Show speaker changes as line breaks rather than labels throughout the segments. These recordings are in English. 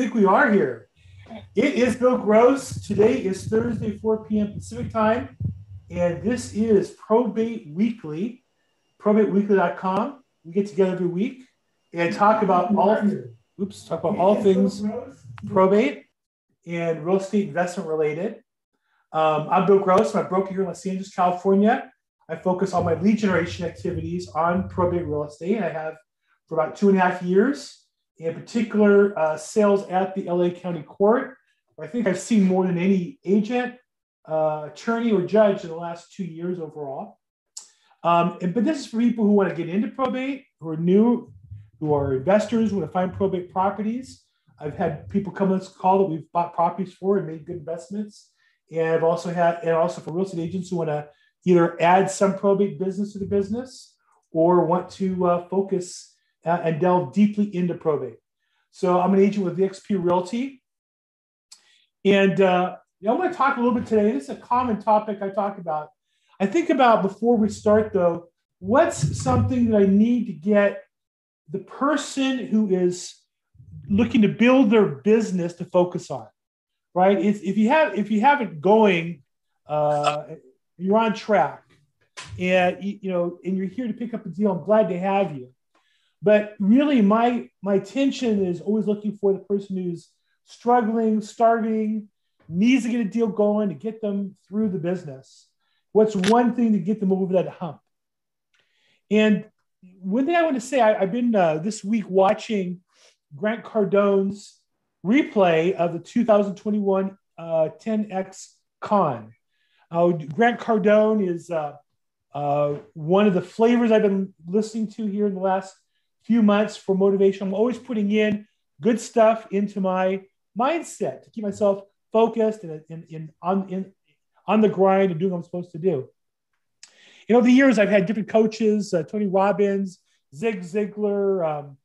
think we are here. It is Bill Gross. Today is Thursday, 4 p.m. Pacific time, and this is Probate Weekly, probateweekly.com. We get together every week and talk about all oops, talk about all things probate and real estate investment related. Um, I'm Bill Gross. I'm a broker here in Los Angeles, California. I focus all my lead generation activities on probate real estate, I have for about two and a half years in particular uh, sales at the LA County Court. I think I've seen more than any agent, uh, attorney, or judge in the last two years overall. Um, and, but this is for people who want to get into probate, who are new, who are investors, who want to find probate properties. I've had people come on this call that we've bought properties for and made good investments. And I've also had, and also for real estate agents who want to either add some probate business to the business or want to uh, focus uh, and delve deeply into probate. So I'm an agent with eXp Realty. And uh, I want to talk a little bit today. This is a common topic I talk about. I think about before we start, though, what's something that I need to get the person who is looking to build their business to focus on, right? If, if you have if you have it going, uh, you're on track, and you know, and you're here to pick up a deal. I'm glad to have you. But really, my my attention is always looking for the person who's struggling, starving, needs to get a deal going to get them through the business. What's one thing to get them over that hump? And one thing I want to say, I, have been uh, this week watching Grant Cardone's replay of the 2021 uh, 10X Con. Uh, Grant Cardone is uh, uh, one of the flavors I've been listening to here in the last few months for motivation. I'm always putting in good stuff into my mindset to keep myself focused and, and, and on, in, on the grind and doing what I'm supposed to do. You know, the years I've had different coaches, uh, Tony Robbins, Zig Ziglar, um,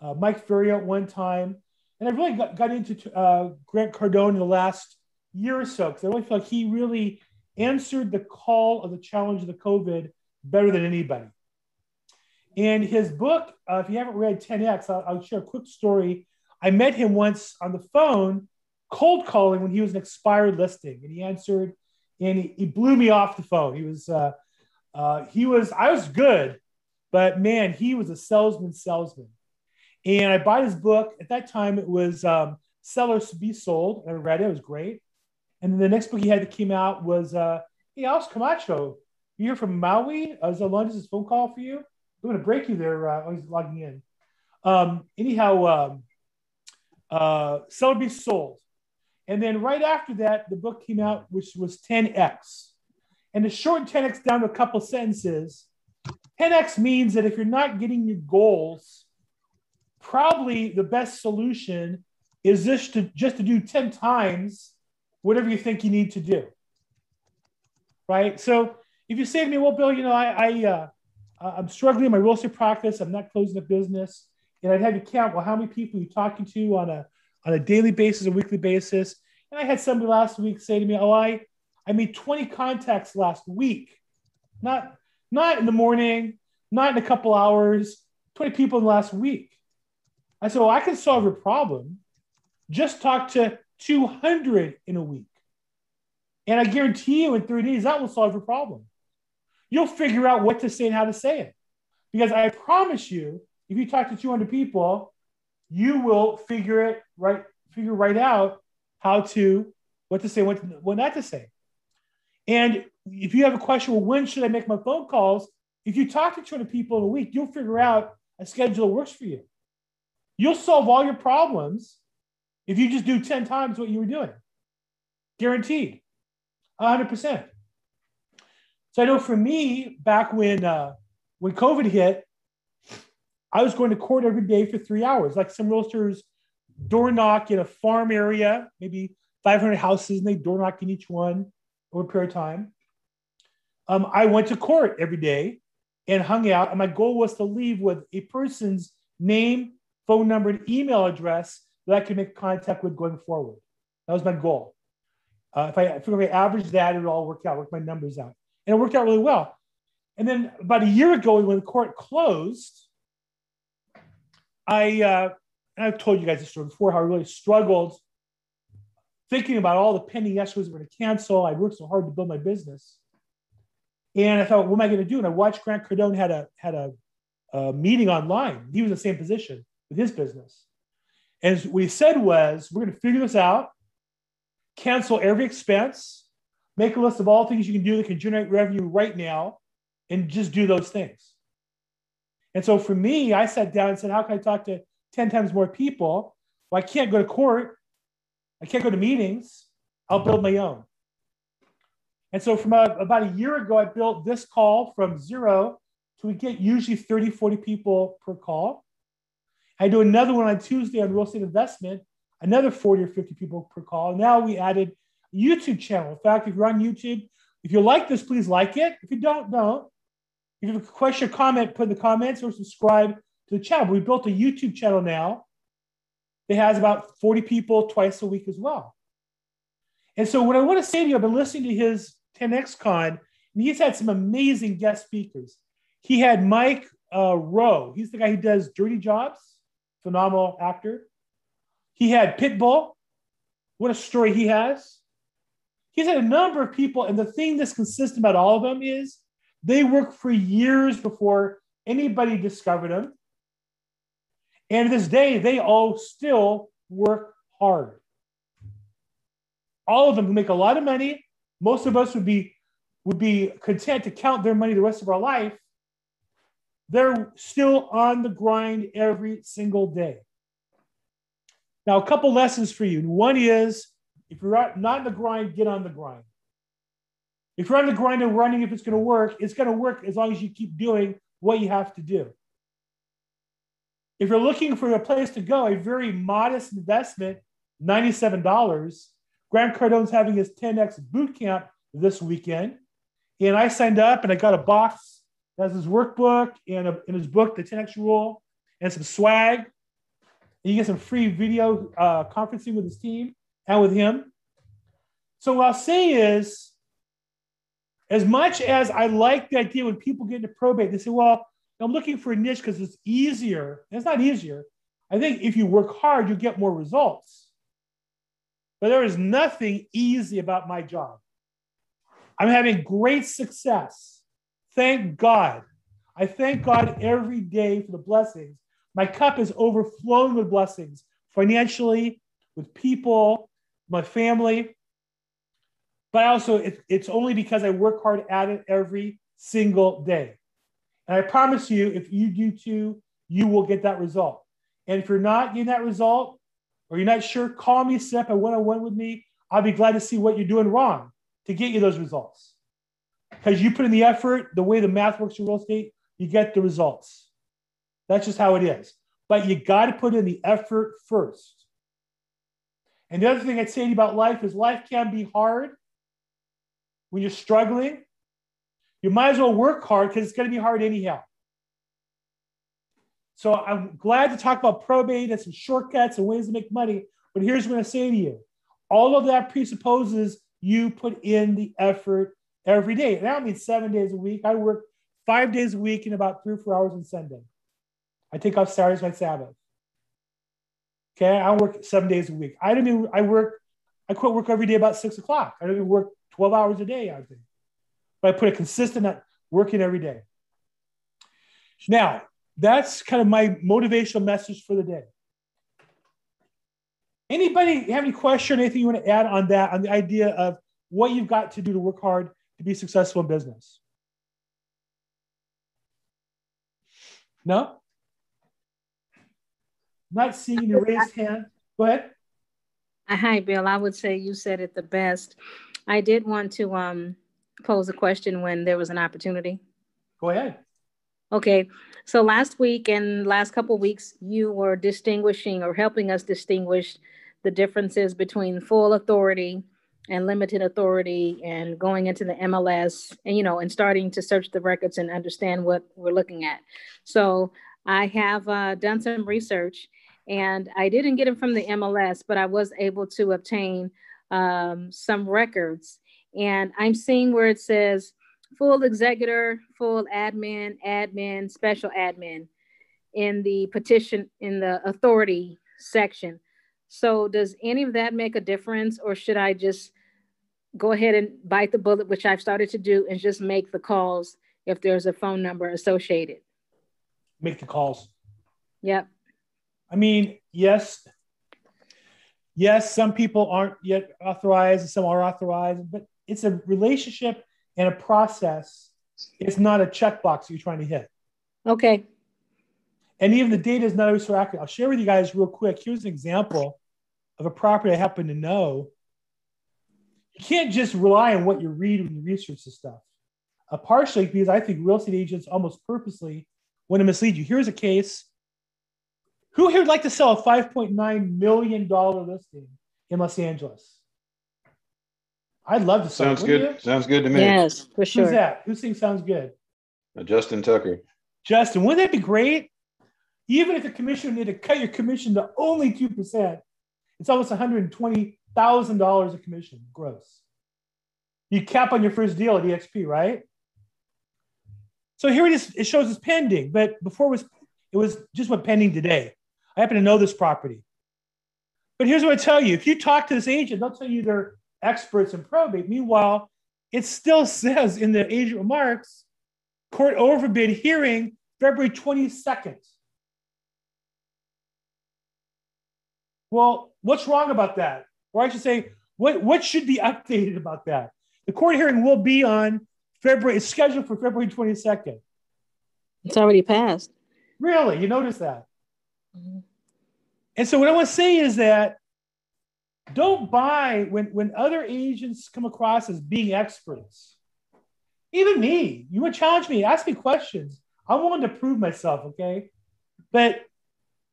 uh, Mike Ferriero at one time. And I really got, got into uh, Grant Cardone in the last year or so because I really feel like he really answered the call of the challenge of the COVID better than anybody. And his book, uh, if you haven't read 10X, I'll, I'll, share a quick story. I met him once on the phone, cold calling when he was an expired listing, and he answered, and he, he blew me off the phone. He was, uh, uh, he was, I was good, but man, he was a salesman, salesman. And I bought his book. At that time, it was um, Sellers to Be Sold. and I read it; it was great. And then the next book he had that came out was, uh, "Hey, Alex Camacho, you're from Maui. Uh, is Alonzo's phone call for you?" I'm going to break you there. Uh, oh, he's logging in. Um, anyhow, um, uh, Be Sold. And then right after that, the book came out, which was 10X. And to shorten 10X down to a couple sentences, 10X means that if you're not getting your goals, probably the best solution is just to just to do 10 times whatever you think you need to do. Right. So if you say to me, well, Bill, you know, I, I uh, I'm struggling in my real estate practice. I'm not closing a business. And I'd have you count, well, how many people are you talking to on a, on a daily basis, a weekly basis? And I had somebody last week say to me, oh, I, I made 20 contacts last week. Not, not in the morning, not in a couple hours, 20 people in the last week. I said, well, I can solve your problem. Just talk to 200 in a week. And I guarantee you in three days, that will solve your problem you'll figure out what to say and how to say it. Because I promise you, if you talk to 200 people, you will figure it right, figure right out how to, what to say, what, what not to say. And if you have a question, well, when should I make my phone calls? If you talk to 200 people in a week, you'll figure out a schedule that works for you. You'll solve all your problems if you just do 10 times what you were doing. Guaranteed. 100%. So I know for me, back when uh, when COVID hit, I was going to court every day for three hours. Like some realtors door knock in a farm area, maybe 500 houses, and they door knock in each one over a period of time. Um, I went to court every day and hung out. And my goal was to leave with a person's name, phone number, and email address that I could make contact with going forward. That was my goal. Uh, if I if I average that, it would all work out, work my numbers out and it worked out really well. And then about a year ago, when the court closed, I uh, and I've told you guys this story before, how I really struggled thinking about all the pending escrows that were going to cancel. I worked so hard to build my business. And I thought, what am I going to do? And I watched Grant Cardone had a had a, a meeting online. He was in the same position with his business. And what he said was, we're going to figure this out, cancel every expense, make a list of all things you can do that can generate revenue right now, and just do those things. And so for me, I sat down and said, how can I talk to 10 times more people? Well, I can't go to court. I can't go to meetings. I'll build my own. And so from a, about a year ago, I built this call from zero to we get usually 30, 40 people per call. I do another one on Tuesday on real estate investment, another 40 or 50 people per call. Now we added YouTube channel. In fact, if you're on YouTube, if you like this, please like it. If you don't, don't. If you have a question or comment, put in the comments or subscribe to the channel. We built a YouTube channel now that has about 40 people twice a week as well. And so what I want to say to you, I've been listening to his 10X Con, and he's had some amazing guest speakers. He had Mike uh, Rowe. He's the guy who does Dirty Jobs, phenomenal actor. He had Pitbull. What a story he has. He's had a number of people, and the thing that's consistent about all of them is they worked for years before anybody discovered them. And to this day, they all still work hard. All of them make a lot of money. Most of us would be, would be content to count their money the rest of our life. They're still on the grind every single day. Now, a couple lessons for you. One is if you're not in the grind, get on the grind. If you're on the grind and running, if it's going to work, it's going to work as long as you keep doing what you have to do. If you're looking for a place to go, a very modest investment, $97, Grant Cardone's having his 10X boot camp this weekend. And I signed up and I got a box that has his workbook and, a, and his book, The 10X Rule, and some swag. And you get some free video uh, conferencing with his team and with him. So what I'll say is, as much as I like the idea when people get into probate, they say, well, I'm looking for a niche because it's easier. It's not easier. I think if you work hard, you get more results. But there is nothing easy about my job. I'm having great success. Thank God. I thank God every day for the blessings. My cup is overflowing with blessings financially, with people, my family. But also, it, it's only because I work hard at it every single day. And I promise you, if you do too, you will get that result. And if you're not getting that result, or you're not sure, call me, set up a one on one with me. I'll be glad to see what you're doing wrong to get you those results. Because you put in the effort, the way the math works in real estate, you get the results. That's just how it is. But you got to put in the effort first. And the other thing I'd say to you about life is life can be hard, when you're struggling, you might as well work hard because it's going to be hard anyhow. So I'm glad to talk about probate and some shortcuts and ways to make money. But here's what I say to you all of that presupposes you put in the effort every day. And I mean seven days a week. I work five days a week and about three or four hours on Sunday. I take off Saturdays my Sabbath. Okay, I work seven days a week. I don't mean I work, I quit work every day about six o'clock. I don't even work 12 hours a day, I think. But I put a consistent working every day. Now, that's kind of my motivational message for the day. Anybody have any question, anything you want to add on that, on the idea of what you've got to do to work hard to be successful in business? No? Not seeing your raised hand. but.
Hi, Bill. I would say you said it the best. I did want to um, pose a question when there was an opportunity.
Go ahead.
Okay. So last week and last couple weeks, you were distinguishing or helping us distinguish the differences between full authority and limited authority and going into the MLS and, you know, and starting to search the records and understand what we're looking at. So I have uh, done some research and I didn't get it from the MLS, but I was able to obtain um, some records. And I'm seeing where it says full executor, full admin, admin, special admin in the petition, in the authority section. So does any of that make a difference or should I just go ahead and bite the bullet, which I've started to do, and just make the calls if there's a phone number associated?
Make the calls.
Yep.
I mean, yes, yes, some people aren't yet authorized, some are authorized, but it's a relationship and a process. It's not a checkbox you're trying to hit.
Okay.
And even the data is not always so accurate. I'll share with you guys real quick. Here's an example of a property I happen to know. You can't just rely on what you read when you research this stuff. Uh, partially because I think real estate agents almost purposely want to mislead you. Here's a case who here would like to sell a $5.9 million listing in Los Angeles? I'd love to sell
Sounds good.
You?
Sounds good to me.
Yes, for sure.
Who's that? Who thinks sounds good?
Uh, Justin Tucker.
Justin, wouldn't that be great? Even if the commission needed to cut your commission to only 2%, it's almost $120,000 a commission gross. You cap on your first deal at EXP, right? So here it is. It shows it's pending, but before it was, it was just what pending today. I happen to know this property. But here's what I tell you if you talk to this agent, they'll tell you they're experts in probate. Meanwhile, it still says in the agent remarks court overbid hearing February 22nd. Well, what's wrong about that? Or I should say, what, what should be updated about that? The court hearing will be on February, it's scheduled for February 22nd.
It's already passed.
Really? You notice that? Mm-hmm. And so what I want to say is that don't buy when, when other agents come across as being experts. Even me, you would challenge me, ask me questions. I'm willing to prove myself, okay? But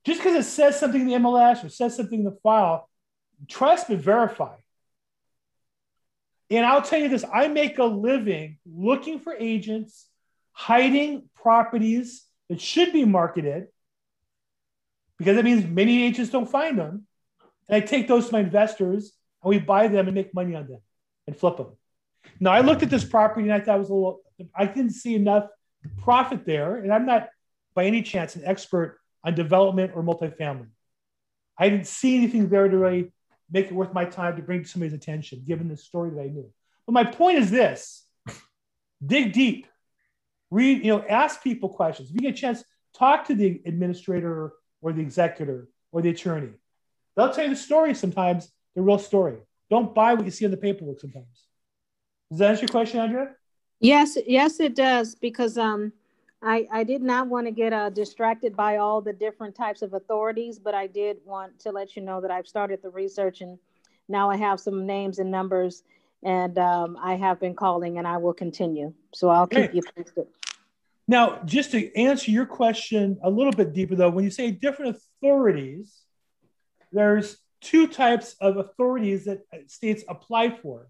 just because it says something in the MLS or says something in the file, trust but verify. And I'll tell you this I make a living looking for agents hiding properties that should be marketed because that means many agents don't find them. And I take those to my investors and we buy them and make money on them and flip them. Now, I looked at this property and I thought it was a little, I didn't see enough profit there. And I'm not by any chance an expert on development or multifamily. I didn't see anything there to really make it worth my time to bring somebody's attention, given the story that I knew. But my point is this dig deep, read, you know, ask people questions. If you get a chance, talk to the administrator or the executor or the attorney. They'll tell you the story sometimes, the real story. Don't buy what you see in the paperwork sometimes. Does that answer your question, Andrea?
Yes, yes, it does. Because um, I, I did not want to get uh, distracted by all the different types of authorities, but I did want to let you know that I've started the research and now I have some names and numbers and um, I have been calling and I will continue. So I'll keep you posted.
Now, just to answer your question a little bit deeper, though, when you say different authorities, there's two types of authorities that states apply for.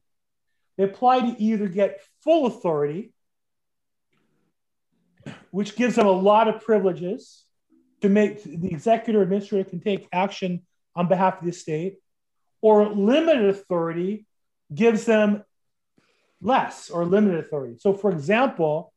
They apply to either get full authority, which gives them a lot of privileges to make the executive administrator can take action on behalf of the state, or limited authority gives them less or limited authority. So, for example,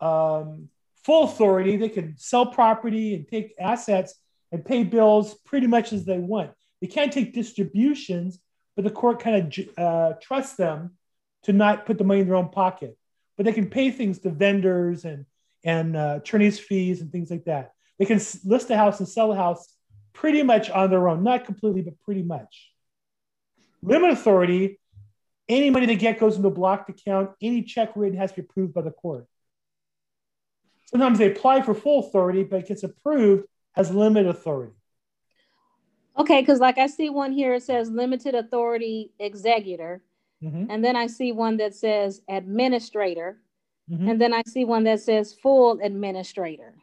um, full authority, they can sell property and take assets and pay bills pretty much as they want. They can't take distributions, but the court kind of uh, trusts them to not put the money in their own pocket. But they can pay things to vendors and and uh, attorneys' fees and things like that. They can list a house and sell a house pretty much on their own, not completely, but pretty much. Limit authority, any money they get goes into a blocked account. Any check written has to be approved by the court. Sometimes they apply for full authority, but it gets approved as limited authority.
Okay, because like I see one here, it says limited authority executor. Mm-hmm. And then I see one that says administrator. Mm-hmm. And then I see one that says full administrator.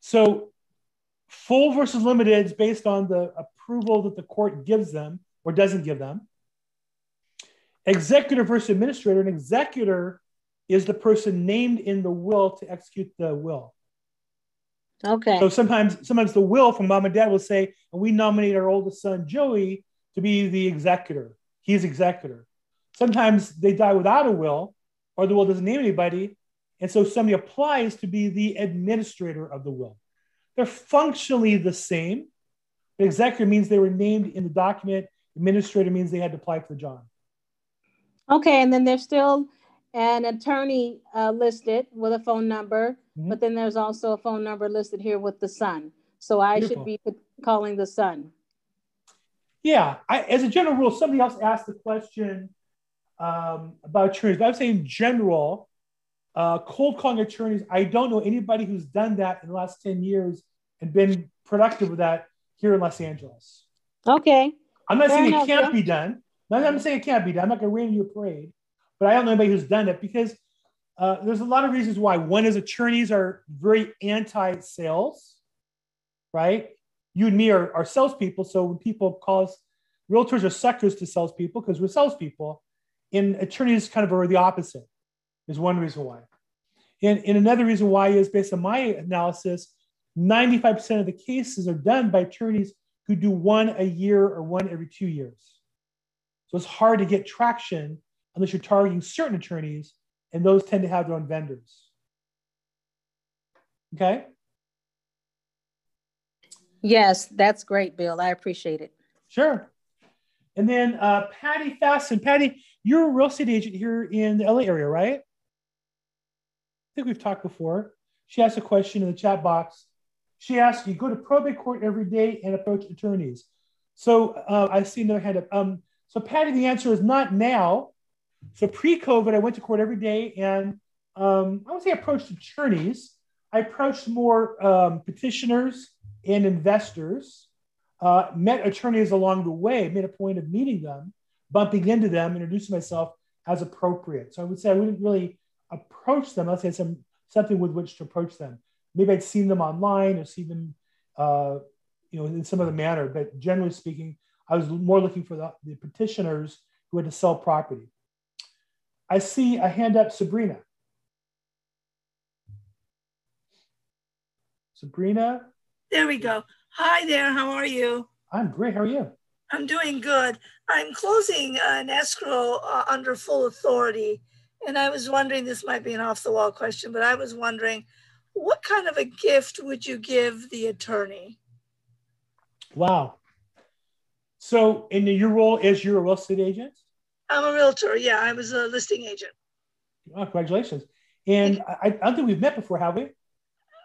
So full versus limited is based on the approval that the court gives them or doesn't give them. Executor versus administrator, an executor is the person named in the will to execute the will.
Okay.
So sometimes, sometimes the will from mom and dad will say, and we nominate our oldest son Joey to be the executor. He's executor. Sometimes they die without a will, or the will doesn't name anybody, and so somebody applies to be the administrator of the will. They're functionally the same, But executor means they were named in the document. Administrator means they had to apply for the job.
Okay, and then there's still an attorney uh, listed with a phone number,
Mhm.
but then there's also a phone number listed here with the son. So I
Beautiful.
should be calling the son.
Yeah, I, as a general rule, somebody else asked the question um, about attorneys. But I'm saying general, uh, cold calling attorneys, I don't know anybody who's done that in the last 10 years and been productive with that here in Los Angeles.
Okay,
I'm not
Fair
saying
enough,
it can't
yeah.
be done. I'm not saying it can't be done. I'm not going to rain your parade, but I don't know anybody who's done it because uh, there's a lot of reasons why. One is attorneys are very anti-sales, right? You and me are, are salespeople, so when people call us, realtors are suckers to salespeople because we're salespeople, and attorneys kind of are the opposite. Is one reason why. And, and another reason why is based on my analysis, 95% of the cases are done by attorneys who do one a year or one every two years. So it's hard to get traction unless you're targeting certain attorneys, and those tend to have their own vendors. Okay?
yes, that's great, Bill. I appreciate it.
Sure. And then uh, Patty Fasten. Patty, you're a real estate agent here in the LA area, right? I think we've talked before. She asked a question in the chat box. She asked, you go to probate court every day and approach attorneys. So uh, I see another hand up. Um, so Patty, the answer is not now. So pre-COVID, I went to court every day and um, I would say I approached attorneys. I approached more um, petitioners and investors uh, met attorneys along the way, made a point of meeting them, bumping into them, introducing myself as appropriate. So I would say I wouldn't really approach them unless I had some something with which to approach them. Maybe I'd seen them online or seen them, uh, you know, in some other manner. But generally speaking, I was more looking for the, the petitioners who had to sell property. I see a hand up, Sabrina. Sabrina,
There we go. Hi there. How are you?
I'm great. How are you?
I'm doing good. I'm closing an escrow uh, under full authority. And I was wondering, this might be an off the wall question, but I was wondering, what kind of a gift would you give the attorney?
Wow. So, in your role as your real estate agent,
I'm a realtor. Yeah, I was a listing agent.
oh, congratulations. And I, I don't think we've met before, have we?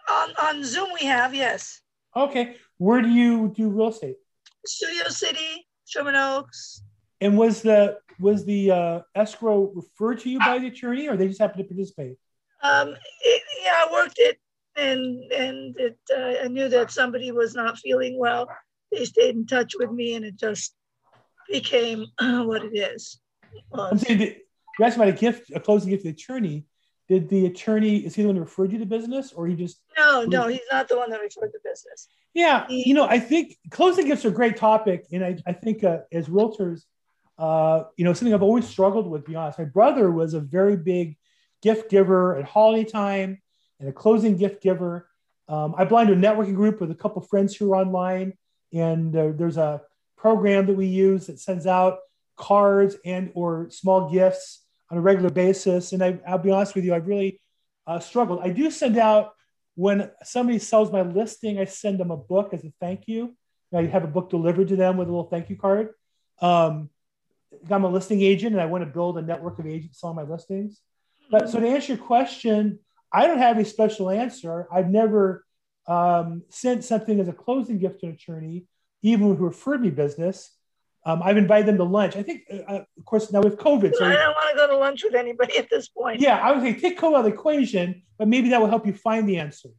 On, on Zoom, we have, yes.
Okay. Where do you do real estate?
Studio City, Sherman Oaks.
And was the was the uh, escrow referred to you by the attorney, or they just happened to participate?
Um, it, yeah, I worked it and, and it, uh, I knew that somebody was not feeling well. They stayed in touch with me and it just became what it is.
I'm saying that you asked about a gift, a closing gift to the attorney. Did the attorney is he the one who referred you to business, or he just
No, no, he's not the one that referred the business.
Yeah, you know, I think closing gifts are a great topic, and I, I think uh, as realtors, uh, you know, something I've always struggled with. To be honest, my brother was a very big gift giver at holiday time and a closing gift giver. Um, I belong to a networking group with a couple friends who are online, and uh, there's a program that we use that sends out cards and or small gifts on a regular basis. And I, I'll be honest with you, I've really uh, struggled. I do send out when somebody sells my listing, I send them a book as a thank you. I have a book delivered to them with a little thank you card. Um, I'm a listing agent and I want to build a network of agents selling my listings. But so to answer your question, I don't have a special answer. I've never um, sent something as a closing gift to an attorney, even who referred me business. Um, I've invited them to lunch. I think, uh, of course, now with COVID, so
I don't want to go to lunch with anybody at this point.
yeah, I would say take COVID out of the equation, but maybe that will help you find the answer.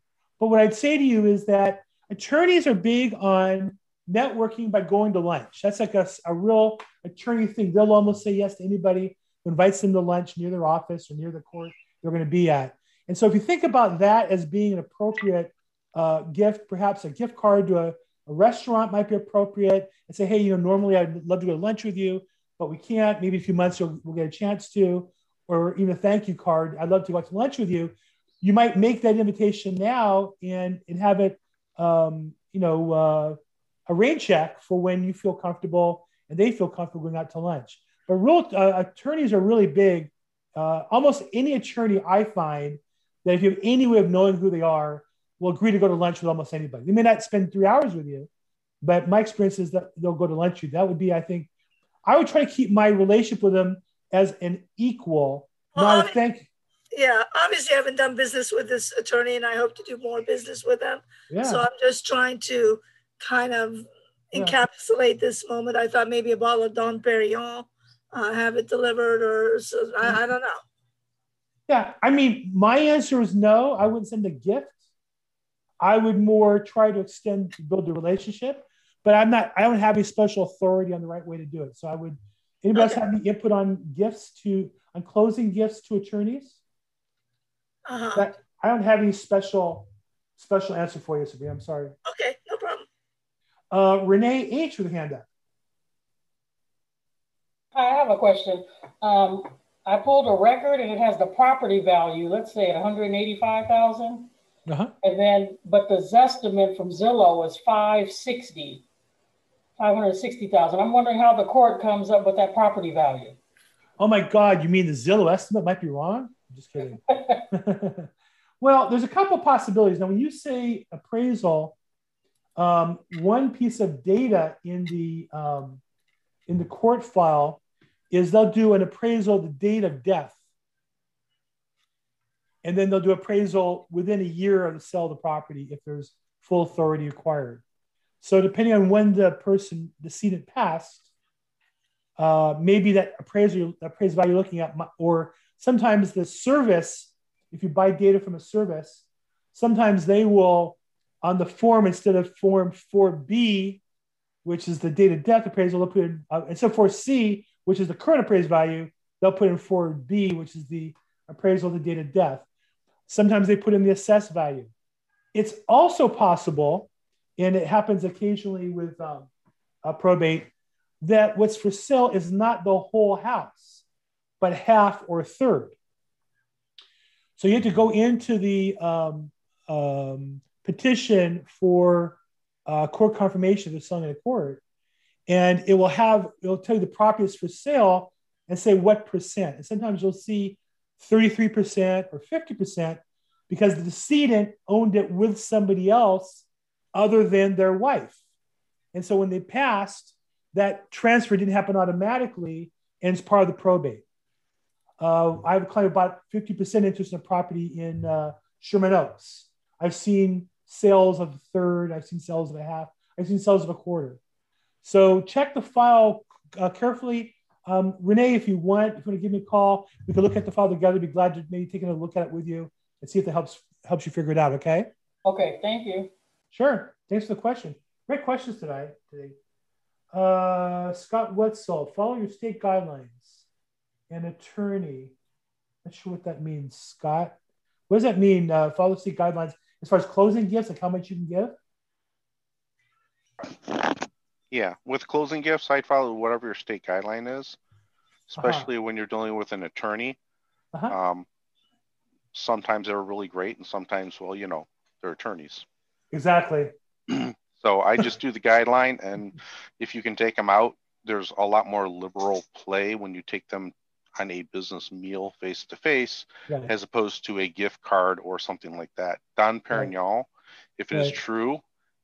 But what I'd say to you is that attorneys are big on networking by going to lunch. That's like a, a real attorney thing. They'll almost say yes to anybody who invites them to lunch near their office or near the court they're going to be at. And so if you think about that as being an appropriate uh, gift, perhaps a gift card to a, a restaurant might be appropriate and say, hey, you know, normally I'd love to go to lunch with you, but we can't. Maybe a few months you'll, we'll get a chance to, or even a thank you card. I'd love to go out to lunch with you. You might make that invitation now and, and have it, um, you know, uh, a rain check for when you feel comfortable and they feel comfortable going out to lunch. But real uh, attorneys are really big. Uh, almost any attorney I find that if you have any way of knowing who they are, will agree to go to lunch with almost anybody. They may not spend three hours with you, but my experience is that they'll go to lunch with you. That would be, I think, I would try to keep my relationship with them as an equal,
Well,
not a thank.
Yeah, obviously I haven't done business with this attorney and I hope to do more business with them.
Yeah,
So I'm just trying to kind of
Yeah.
encapsulate this moment. I thought maybe a bottle of Dom Perignon, uh, have it delivered or so, I, I don't know.
yeah. I mean, my answer is no. I wouldn't send a gift. I would more try to extend, to build a relationship. But I'm not. I don't have a special authority on the right way to do it. So I would. Anybody else have any input on gifts to on closing gifts to attorneys?
Uh-huh.
That I don't have any special special answer for you, Sabrina. I'm sorry.
Okay, no problem.
Uh, Renee H with a hand up.
I have a question. Um, I pulled a record and it has the property value, let's say at 185,000.
Uh-huh.
And then, but the Zestimate from Zillow is 560, 560,000. I'm wondering how the court comes up with that property value.
Oh my God, you mean the Zillow estimate might be wrong? I'm just kidding. well, there's a couple possibilities. Now, when you say appraisal, um, one piece of data in the um, in the court file is they'll do an appraisal the date of death, and then they'll do appraisal within a year sale of the property if there's full authority acquired. So, depending on when the person decedent passed, uh, maybe that appraisal appraised value looking at, or sometimes the service, if you buy data from a service, sometimes they will on the form instead of form 4B, which is the date of death appraisal, they'll put in uh, instead of 4C, which is the current appraised value, they'll put in 4B, which is the appraisal of the date of death. Sometimes they put in the assessed value. It's also possible, and it happens occasionally with um, a probate, that what's for sale is not the whole house, but half or third. So you have to go into the um, um, petition for uh, court confirmation of selling in a court, and it will have it'll tell you the property is for sale and say what percent. And sometimes you'll see 33% or 50% because the decedent owned it with somebody else other than their wife. And so when they passed, that transfer didn't happen automatically and it's part of the probate. Uh, I have a client bought 50% interest in a property in uh, Sherman Oaks. I've seen sales of a third, I've seen sales of a half, I've seen sales of a quarter. So check the file uh, carefully. Um, Renee, if you want, if you want to give me a call, we can look at the file together. Be glad to maybe take a look at it with you and see if that helps helps you figure it out. Okay.
Okay, thank you.
Sure. Thanks for the question. Great questions today. Today, uh, Scott Wetzel, follow your state guidelines. An attorney. Not sure what that means, Scott. What does that mean? Uh, follow state guidelines as far as closing gifts, like how much you can give.
Yeah, with closing gifts, I'd follow whatever your state guideline is, especially when you're dealing with an attorney.
Uh-huh.
Um, sometimes they're really great, and sometimes, well, you know, they're attorneys.
Exactly.
So I just do the guideline, and if you can take them out, there's a lot more liberal play when you take them on a business meal face to face, as opposed to a gift card or something like that. Dom Perignon, if it is
Right.
true,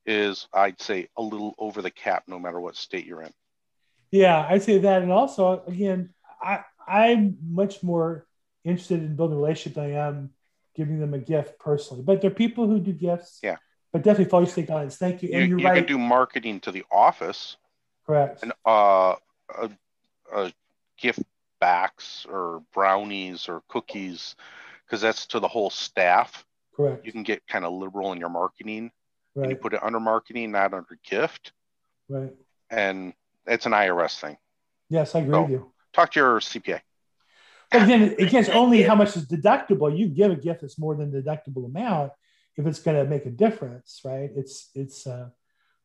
is I'd say a little over the cap, no matter what state you're in.
Yeah, I'd say that. And also, again, I, I'm much more interested in building a relationship than I am giving them a gift personally. But there are people who do gifts.
Yeah.
But definitely follow your state guidelines. Thank you.
You,
And you're
you
right.
can do marketing to the office
Correct.
and uh, a, a gift backs or brownies or cookies because that's to the whole staff.
Correct.
You can get kind of liberal in your marketing and you put it under marketing, not under gift.
Right.
And it's an IRS thing.
Yes, I agree
So-
with you.
Talk to your CPA.
But again, again, it's only how much is deductible. You give a gift that's more than the deductible amount if it's going to make a difference, right? It's it's. Uh,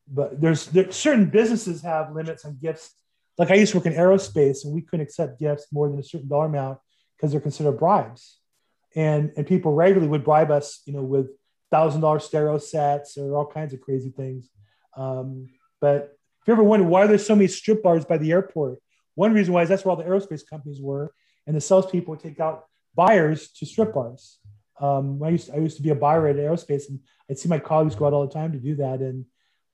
but there's there, certain businesses have limits on gifts. Like I used to work in aerospace, and we couldn't accept gifts more than a certain dollar amount because they're considered bribes, and and people regularly would bribe us, you know, with thousand dollar stereo sets or all kinds of crazy things. Um, but if you ever wonder why there's so many strip bars by the airport, one reason why is that's where all the aerospace companies were, and the salespeople would take out buyers to strip bars. Um, I used I used to be a buyer at aerospace, and I'd see my colleagues go out all the time to do that, and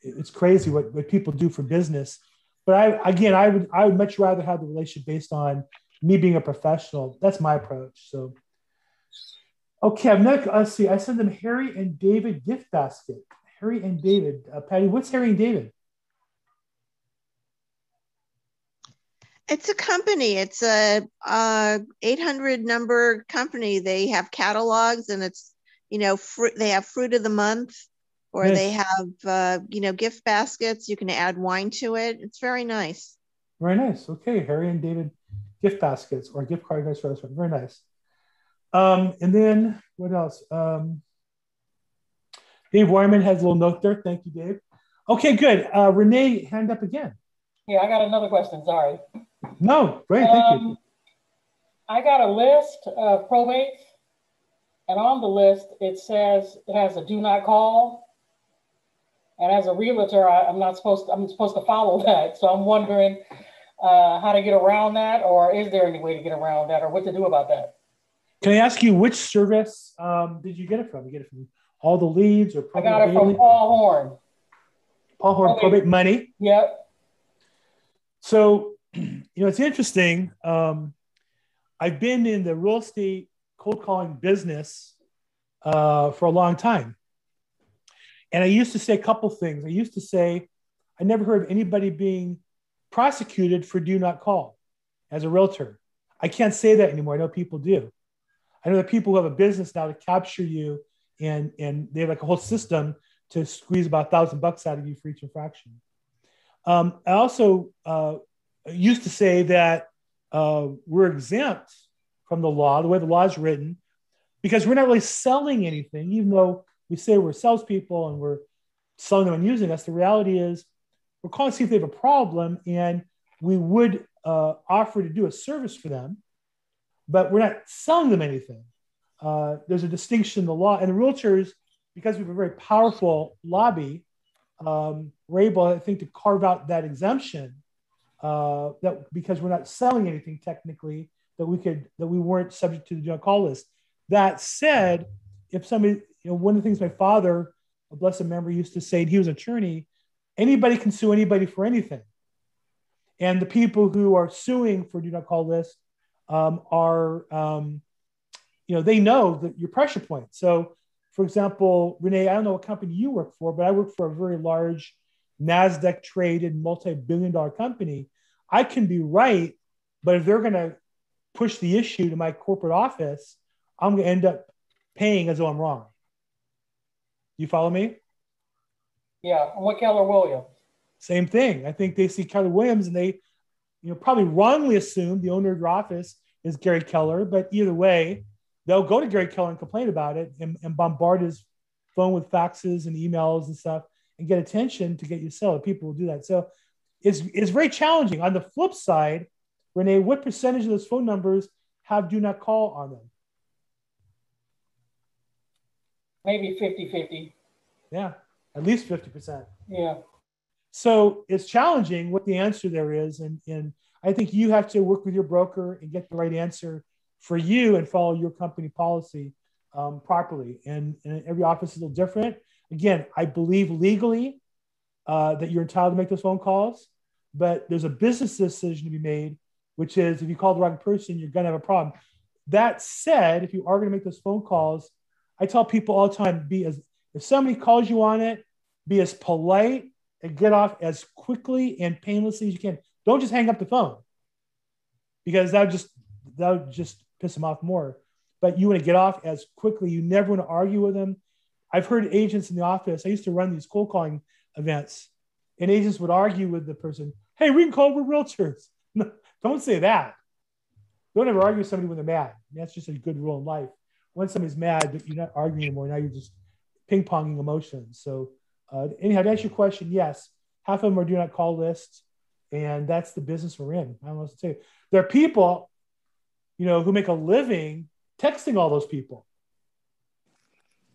it's crazy what, what people do for business. But I, again, I would, I would much rather have the relationship based on me being a professional. That's my approach. So, okay, next, let's see. I send them Harry and David gift basket. Harry and David. Uh, Patty, what's Harry and David?
It's a company. It's a, a 800 number company. They have catalogs and it's, you know, fruit, they have fruit of the month or nice. they have, uh, you know, gift baskets. You can add wine to it. It's very nice.
Very nice. Okay. Harry and David gift baskets or gift card nice restaurant. Very nice. Um, and then what else? Um, Dave Wyman has a little note there. Thank you, Dave. Okay, good. Uh, Renee, hand up again.
Yeah, I got another question. Sorry.
No, great. Thank um, you.
I got a list of probates, and on the list it says it has a do not call. And as a realtor, I, am not supposed to, I'm supposed to follow that. So I'm wondering uh, how to get around that, or is there any way to get around that, or what to do about that?
Can I ask you which service um, did you get it from? You get it from all the leads, or
I got it from Paul Horn.
Paul Horn, probate, probate money.
Yep.
So, you know, it's interesting. Um, I've been in the real estate cold calling business uh, for a long time. And I used to say a couple things. I used to say, I never heard of anybody being prosecuted for do not call as a realtor. I can't say that anymore. I know people do. I know that people who have a business now to capture you and, and they have like a whole system to squeeze about a thousand bucks out of you for each infraction. Um, I also uh, used to say that uh, we're exempt from the law, the way the law is written, because we're not really selling anything, even though we say we're salespeople and we're selling them and using us. The reality is we're calling to see if they have a problem and we would uh, offer to do a service for them, but we're not selling them anything. Uh, there's a distinction in the law, and the realtors, because we have a very powerful lobby, um, we're able, I think, to carve out that exemption uh, that because we're not selling anything technically that we could that we weren't subject to the joint call list. That said, if somebody, you know, one of the things my father, a blessed memory, used to say, he was an attorney, anybody can sue anybody for anything. And the people who are suing for do not call list um, are, um, you know, they know that your pressure point. So, for example, Renee, I don't know what company you work for, but I work for a very large NASDAQ traded multi billion dollar company. I can be right, but if they're going to push the issue to my corporate office, I'm going to end up paying as though I'm wrong. You follow me?
Yeah. What Keller Williams?
Same thing. I think they see Keller Williams and they, you know, probably wrongly assume the owner of your office is Gary Keller, but either way, they'll go to Gary Keller and complain about it and, and bombard his phone with faxes and emails and stuff and get attention to get you sell. People will do that. So it's, it's very challenging. On the flip side, Renee, what percentage of those phone numbers have do not call on them?
Maybe 50 50.
Yeah, at least 50%.
Yeah.
So it's challenging what the answer there is. And, and I think you have to work with your broker and get the right answer for you and follow your company policy um, properly. And, and every office is a little different. Again, I believe legally uh, that you're entitled to make those phone calls, but there's a business decision to be made, which is if you call the wrong person, you're going to have a problem. That said, if you are going to make those phone calls, I tell people all the time be as, if somebody calls you on it, be as polite and get off as quickly and painlessly as you can. Don't just hang up the phone because that would just, that would just piss them off more. But you want to get off as quickly. You never want to argue with them I've heard agents in the office. I used to run these cold calling events, and agents would argue with the person, "Hey, we can call we're realtors." Don't say that. Don't ever argue with somebody when they're mad. That's just a good rule in life. When somebody's mad, you're not arguing anymore. Now you're just ping ponging emotions. So, uh, anyhow, to answer your question, yes, half of them are do not call lists, and that's the business we're in. I to say. There are people, you know, who make a living texting all those people.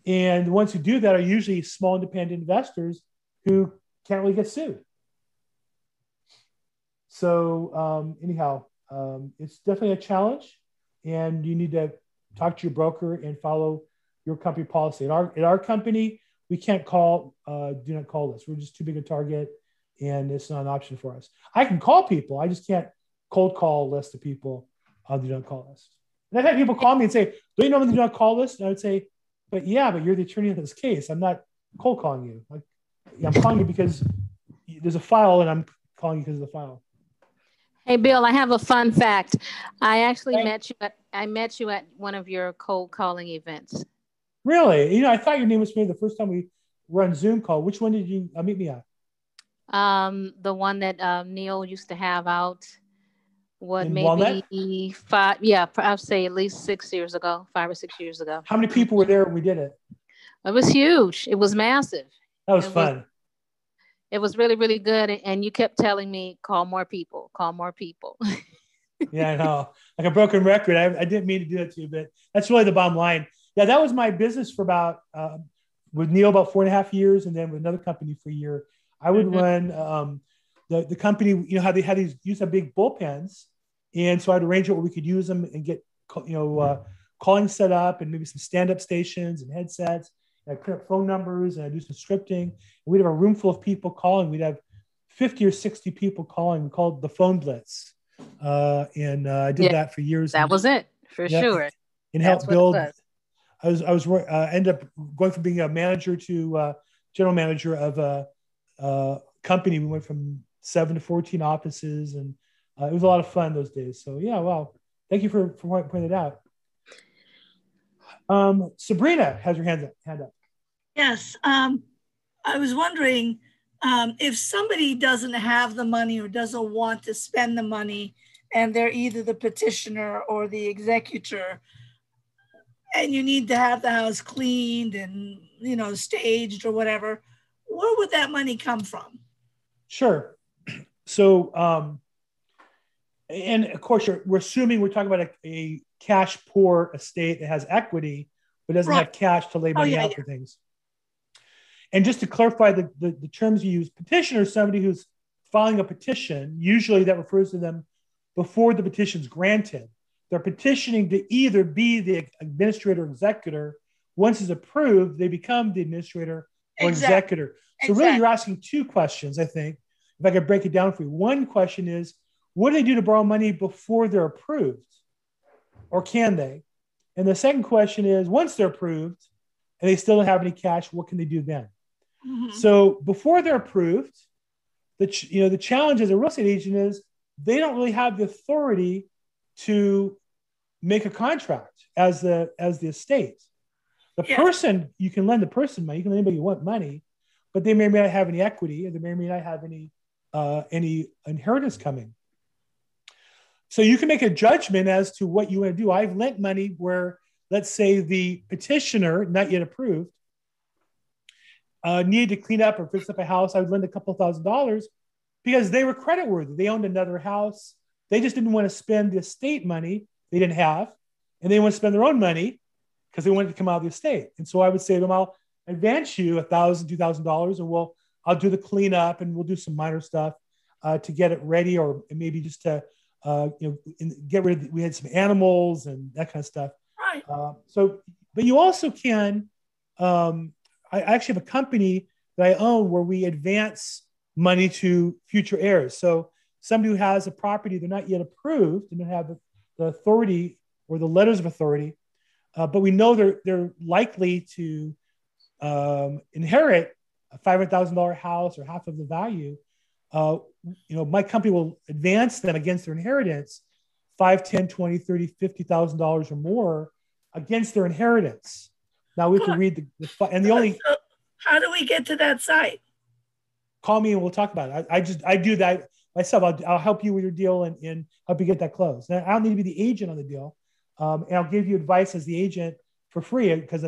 And the ones who do that are usually small independent investors who can't really get sued. So, um, anyhow, um, it's definitely a challenge, and you need to talk to your broker and follow your company policy. At our, at our company, we can't call uh, do not call list. We're just too big a target, and it's not an option for us. I can call people, I just can't cold call a list of people on the do not call list. And I've had people call me and say, "Do you know the do not call list?" And I would say, "But yeah, but you're the attorney in this case. I'm not cold calling you. Like, I'm calling you because there's a file, and I'm calling you because of the file."
Hey, Bill, I have a fun fact. I actually met you at I met you at one of your cold calling events.
Really? You know, I thought your name was familiar the first time we were on Zoom call. Which one did you uh, meet me at?
Um, the one that um, Neil used to have out. What
In
maybe
Walnut?
five? Yeah, I'd say at least six years ago, five or six years ago.
How many people were there when we did it?
It was huge. It was massive.
That was
It was-
fun.
It was really, really good. And you kept telling me, call more people, call more people.
yeah, I know. Like a broken record. I, I didn't mean to do that to you, but that's really the bottom line. Yeah, that was my business for about uh, with Neil about four and a half years, and then with another company for a year. I would
Mhm.
run um, the the company. You know how they had these use have big bullpens, and so I'd arrange it where we could use them and get you know uh, calling set up and maybe some stand up stations and headsets. And I put up phone numbers and I do some scripting. And we'd have a room full of people calling. We'd have fifty or sixty people calling. We called the phone blitz, uh, and uh, I did
Yeah,
that for years.
that was it for
Yeah.
sure.
and
That's
help build. I was I was uh, ended up going from being a manager to uh, general manager of a, a company. We went from seven to fourteen offices, and uh, it was a lot of fun those days. So yeah, well, thank you for for pointing it out. Um, Sabrina has her hand up. Hand up.
Yes, um, I was wondering um, if somebody doesn't have the money or doesn't want to spend the money, and they're either the petitioner or the executor, and you need to have the house cleaned and you know staged or whatever, where would that money come from?
Sure. So, um, and of course, we're assuming we're talking about a, a cash poor estate that has equity, but doesn't have cash to lay
Oh,
money
yeah,
out
yeah.
for things. And just to clarify the, the, the terms you use, petitioner is somebody who's filing a petition. Usually that refers to them before the petition's granted. They're petitioning to either be the administrator or executor. Once it's approved, they become the administrator or
Exact-
executor. So really, you're asking two questions, I think. If I could break it down for you, one question is, what do they do to borrow money before they're approved, or can they? And the second question is, once they're approved and they still don't have any cash, what can they do then?
Mhm.
So before they're approved, the ch- you know the challenge as a real estate agent is they don't really have the authority to make a contract as the as the estate. The
Yeah.
person you can lend the person money, you can lend anybody you want money, but they may or may not have any equity, or they may or may not have any uh, any inheritance coming. So you can make a judgment as to what you want to do. I've lent money where, let's say, the petitioner, not yet approved, uh, needed to clean up or fix up a house. I would lend a couple thousand dollars because they were credit worthy. They owned another house. They just didn't want to spend the estate money they didn't have, and they want to spend their own money because they wanted to come out of the estate. And so I would say to them, I'll advance you a thousand, two thousand dollars, and we'll I'll do the cleanup and we'll do some minor stuff uh, to get it ready, or maybe just to uh, you know in, get rid of. We had some animals and that kind of stuff.
Right.
Uh, so, but you also can. Um, I actually have a company that I own where we advance money to future heirs. So somebody who has a property they're not yet approved and don't have the, the authority or the letters of authority, uh, but we know they're they're likely to um, inherit a five hundred thousand dollar house or half of the value. Uh, you know, my company will advance them against their inheritance, five, 10, 20, 30, 50,000 dollars or more against their inheritance. Now we can read the, the and the only
So how do we get to that site?
call me and we'll talk about it. I, I just I do that myself. I'll, I'll help you with your deal and, and help you get that closed. Now, I don't need to be the agent on the deal, um, and I'll give you advice as the agent for free because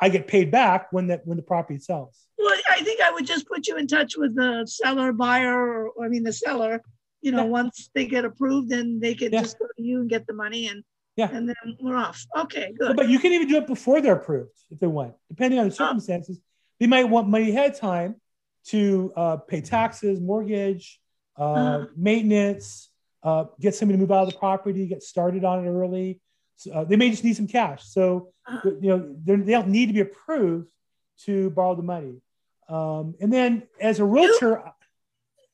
I get paid back when that when the property sells.
Well, I think I would just put you in touch with the seller, buyer, or I mean the seller. You know,
Yeah.
once they get approved, then they can
Yeah.
just go to you and get the money, and
Yeah.
and then we're off. Okay, good.
but you can even do it before they're approved if they want, depending on the circumstances. They might want money ahead of time to uh, pay taxes, mortgage, uh,
Uh-huh.
maintenance, uh, get somebody to move out of the property, get started on it early. So, uh, they may just need some cash. So
Uh-huh.
you know they're- don't need to be approved to borrow the money. Um, and then as a realtor,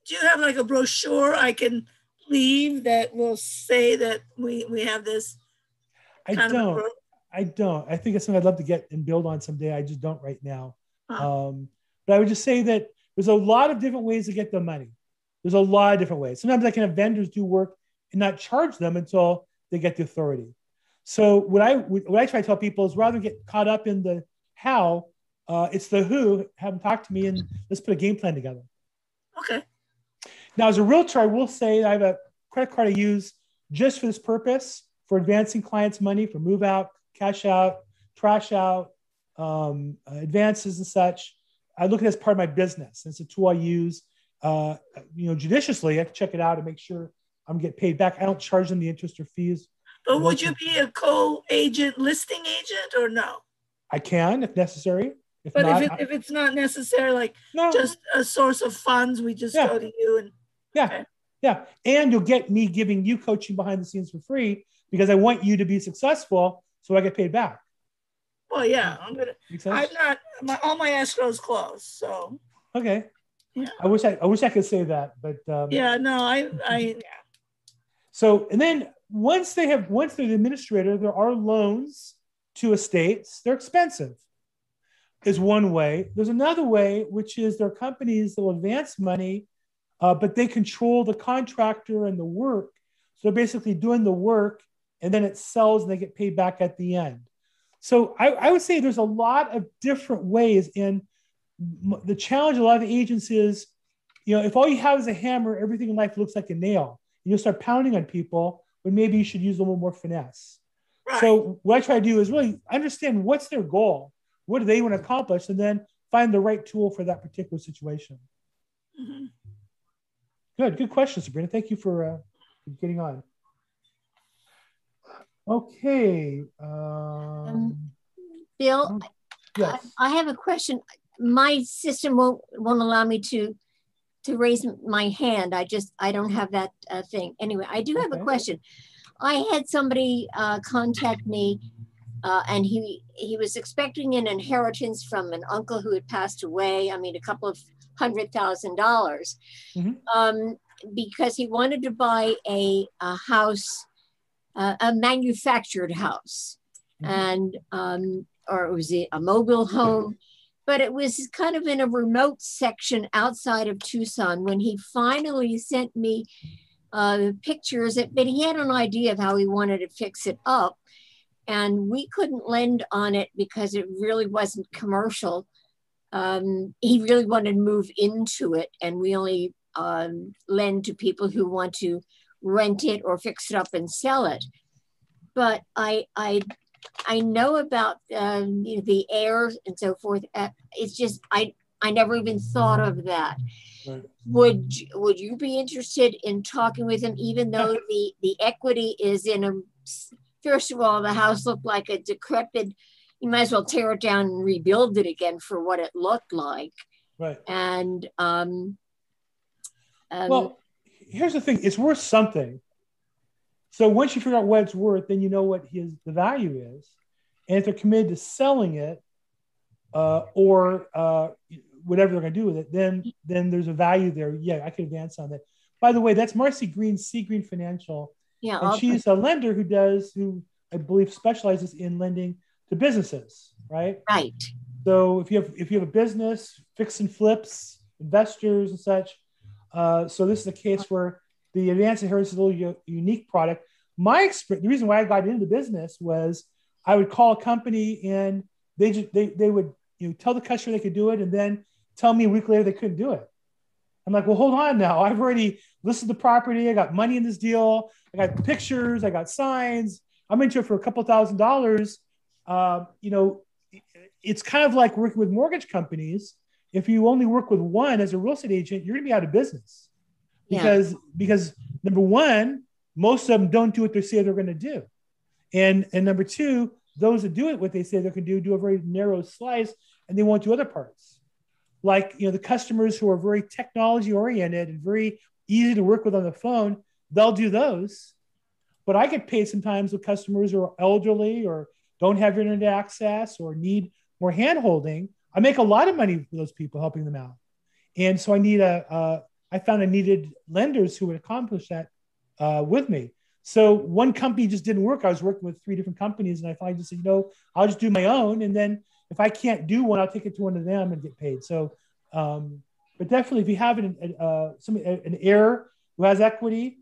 Do you have like a brochure I can leave that will say that we, we have this
I don't. I don't. I think it's something I'd love to get and build on someday. I just don't right now.
Huh.
Um, but I would just say that there's a lot of different ways to get the money. There's a lot of different ways. Sometimes I can have vendors do work and not charge them until they get the authority. So what I what I try to tell people is rather get caught up in the how, uh, it's the who. Have them talk to me and let's put a game plan together.
Okay,
Now, as a realtor, I will say I have a credit card I use just for this purpose for advancing clients' money for move out, cash out, trash out, um, advances and such. I look at it as part of my business. It's a tool I use, uh, you know, judiciously. I have to check it out and make sure I'm getting paid back. I don't charge them the interest or fees.
But would you be a co-agent listing agent or no?
I can if necessary. If
But
not,
if, it, if it's not necessary, like
no,
just a source of funds, we just
Yeah.
go to you and,
yeah,
okay.
yeah. And you'll get me giving you coaching behind the scenes for free because I want you to be successful, so I get paid back.
well, yeah, I'm gonna, I'm not, my, all my escrows closed, so,
Okay.
Yeah.
I wish I, I wish I could say that, but um,
yeah, no, I, I,
So and then once they have once they're the administrator, there are loans to estates. They're expensive. Is one way. There's another way, which is there are companies that will advance money, uh, but they control the contractor and the work. So they're basically doing the work, and then it sells, and they get paid back at the end. So I, I would say there's a lot of different ways. And the challenge a lot of agents is, you know, if all you have is a hammer, everything in life looks like a nail. You'll start pounding on people, but maybe you should use a little more finesse.
right,
So what I try to do is really understand what's their goal, what do they want to accomplish, and then find the right tool for that particular situation.
Mhm.
Good, good question, Sabrina. Thank you for, uh, getting on. Okay. Um,
Bill,
yes.
I have a question. My system won't won't allow me to to raise my hand. I just I don't have that uh, thing. Anyway, I do have
Okay.
a question. I had somebody uh, contact me, uh, and he he was expecting an inheritance from an uncle who had passed away. I mean, a couple of hundred thousand dollars,
Mhm.
um, because he wanted to buy a a house, uh, a manufactured house,
Mhm.
and um, or it was a mobile home, but it was kind of in a remote section outside of Tucson. When he finally sent me uh, pictures, but he had an idea of how he wanted to fix it up, and we couldn't lend on it because it really wasn't commercial. Um, he really wanted to move into it, and we only um, lend to people who want to rent it or fix it up and sell it. But I, I, I know about um, you know, the heir and so forth. Uh, it's just I, I never even thought of that.
Right.
Would would you be interested in talking with him, even though the the equity is in a first of all, the house looked like a decrepit. You might as well tear it down and rebuild it again for what it looked like.
Right.
And um, um,
Well, here's the thing: it's worth something. So once you figure out what it's worth, then you know what his the value is, and if they're committed to selling it, uh, or uh, whatever they're going to do with it, then then there's a value there. Yeah, I could advance on that. By the way, that's Marcy Green, Sea Green Financial,
yeah,
and
I'll-
she's a lender who does who I believe specializes in lending to businesses, right?
right.
So if you have if you have a business, fix and flips, investors and such. Uh, so this is a case where the advanced inheritance is a little unique product. My experience, the reason why I got into the business was I would call a company and they just they they would you know tell the customer they could do it and then tell me a week later they couldn't do it. I'm like, well, hold on now. I've already listed the property. I got money in this deal. I got pictures. I got signs. I'm into it for a couple thousand dollars. Um, you know, it's kind of like working with mortgage companies. If you only work with one as a real estate agent, you're going to be out of business
Yeah.
because because number one, most of them don't do what they say they're going to do, and and number two, those that do it what they say going to do do a very narrow slice, and they won't do other parts. Like you know, the customers who are very technology oriented and very easy to work with on the phone, they'll do those. But I get paid sometimes with customers who are elderly or don't have internet access or need more hand holding. I make a lot of money for those people helping them out. And so I need a, I found I needed lenders who would accomplish that uh, with me. So one company just didn't work. I was working with three different companies, and I finally just said, you know, I'll just do my own, and then if I can't do one, I'll take it to one of them and get paid. So, um, but definitely, if you have an uh, some an heir who has equity,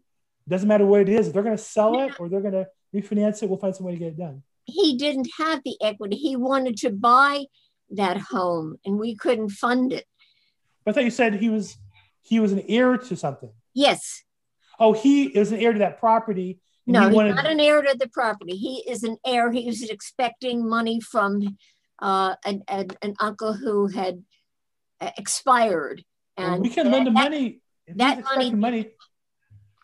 doesn't matter what it is, if they're going to sell it or they're going to refinance it, we'll find some way to get it done.
He didn't have the equity. He wanted to buy that home, and we couldn't fund it.
But I thought you said he was he was an heir to something.
Yes.
Oh, he is an heir to that property.
No,
he
he's not an heir to the property. He is an heir. He was expecting money from uh, an, an, an uncle who had uh, expired.
Well,
And
we can lend him
that-
money. If
that money-
money.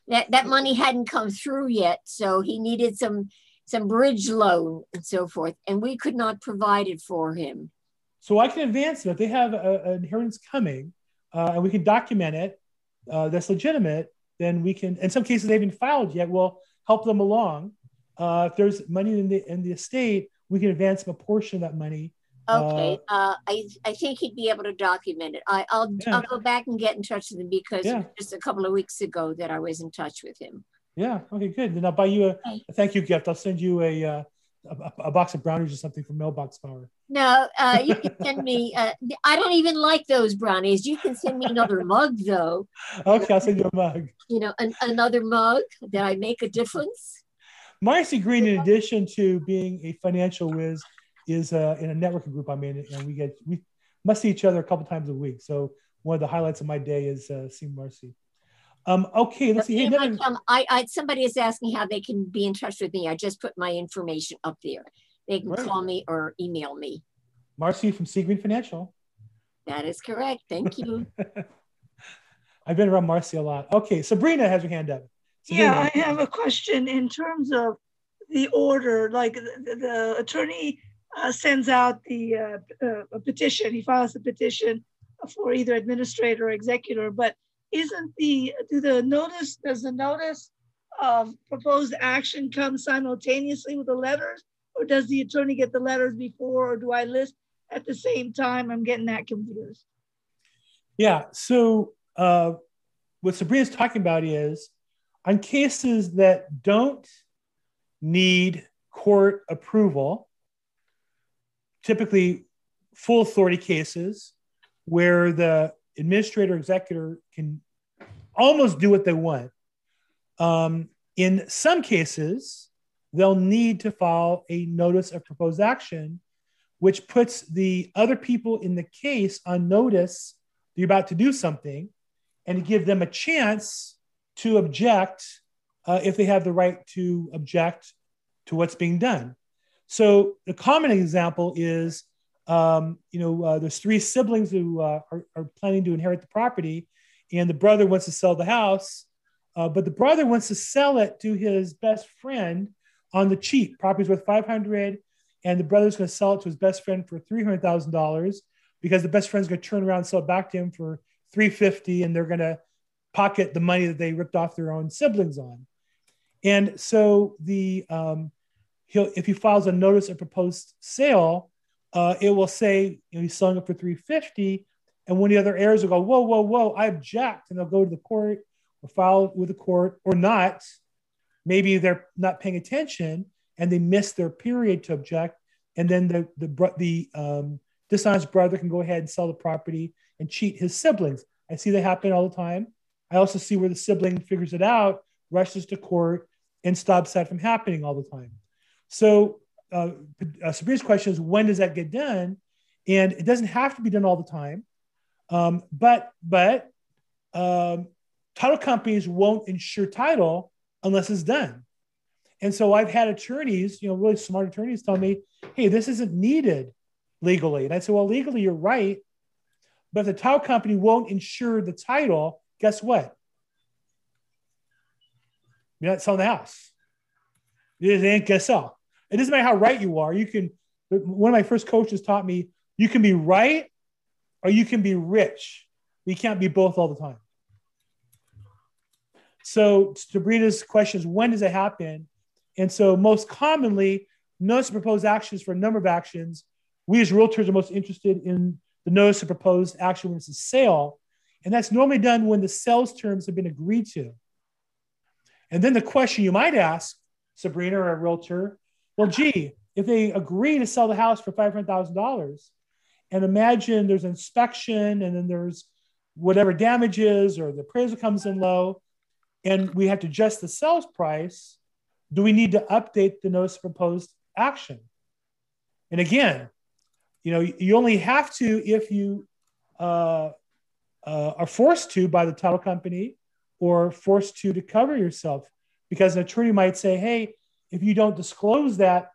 that that money hadn't come through yet so he needed some some bridge loan and so forth and we could not provide it for him
So I can advance. If they have a, an inheritance coming uh, and we can document it, uh, that's legitimate, then we can, in some cases, they haven't filed yet. We'll help them along. Uh, if there's money in the, in the estate, we can advance them a portion of that money.
okay uh, i i think he'd be able to document it i i'll
Yeah.
i'll go back and get in touch with him because
Yeah.
just a couple of weeks ago that i was in touch with him
Yeah. Okay, good. Then I'll buy you a, a thank you gift. I'll send you a, uh, a, a box of brownies or something from Mailbox Power.
no uh, you can send me uh, i don't even like those brownies you can send me another mug though
Okay, I'll send you a mug.
you know an, another mug that i make a difference
Marcy Green, in addition to being a financial whiz, is uh, in a networking group I'm in, and we get we must see each other a couple times a week. So one of the highlights of my day is uh, seeing Marcy. Um, okay, let's see. Hey,
You might
Nevin,
tell 'em- I, I, somebody is asking how they can be in touch with me. I just put my information up there. They can
Right.
call me or email me.
Marcy from Sea Green Financial.
That is correct. Thank you.
I've been around Marcy a lot. Okay, Sabrina has her hand up.
Yeah, I have a question in terms of the order, like the, the attorney uh, sends out the uh, uh, a petition, he files a petition for either administrator or executor, but isn't the, do the notice, does the notice of proposed action come simultaneously with the letters? Or does the attorney get the letters before, or do I list at the same time? I'm getting that confused.
Yeah. So uh, what Sabrina's talking about is on cases that don't need court approval, typically full authority cases where the administrator executor can almost do what they want. Um, in some cases, they'll need to file a notice of proposed action, which puts the other people in the case on notice that you're about to do something and to give them a chance to object uh, if they have the right to object to what's being done. So the common example is, um, you know, uh, there's three siblings who uh, are, are planning to inherit the property, and the brother wants to sell the house, uh, but the brother wants to sell it to his best friend on the cheap. Property's worth 500, and the brother's going to sell it to his best friend for $300,000 because the best friend's going to turn around and sell it back to him for 350 and they're going to pocket the money that they ripped off their own siblings on and so the um, he'll if he files a notice of proposed sale uh, it will say you know, he's selling it for 350 and one of the other heirs will go whoa whoa whoa i object and they'll go to the court or file with the court or not maybe they're not paying attention and they miss their period to object and then the the the um, dishonest brother can go ahead and sell the property and cheat his siblings. I see that happen all the time. I also see where the sibling figures it out, rushes to court, and stops that from happening all the time. So, uh, uh, Sabrina's question is when does that get done? And it doesn't have to be done all the time, um, but but um, title companies won't insure title unless it's done. And so I've had attorneys, you know, really smart attorneys tell me, hey, this isn't needed legally. And I said, well, legally, you're right. But if the title company won't insure the title, guess what? You're not selling the house. It ain't gonna sell. It doesn't matter how right you are. You can, one of my first coaches taught me you can be right or you can be rich. You can't be both all the time. So Sabrina's question is when does it happen? And so most commonly, notice of proposed actions for a number of actions we as realtors are most interested in the notice of proposed action when it's a sale. And that's normally done when the sales terms have been agreed to. And then the question you might ask, Sabrina or a realtor, well, gee, if they agree to sell the house for $500,000 and imagine there's inspection and then there's whatever damages or the appraisal comes in low and we have to adjust the sales price, do we need to update the notice of proposed action? And again, you know, you only have to if you uh, uh, are forced to by the title company or forced to to cover yourself, because an attorney might say, "Hey, if you don't disclose that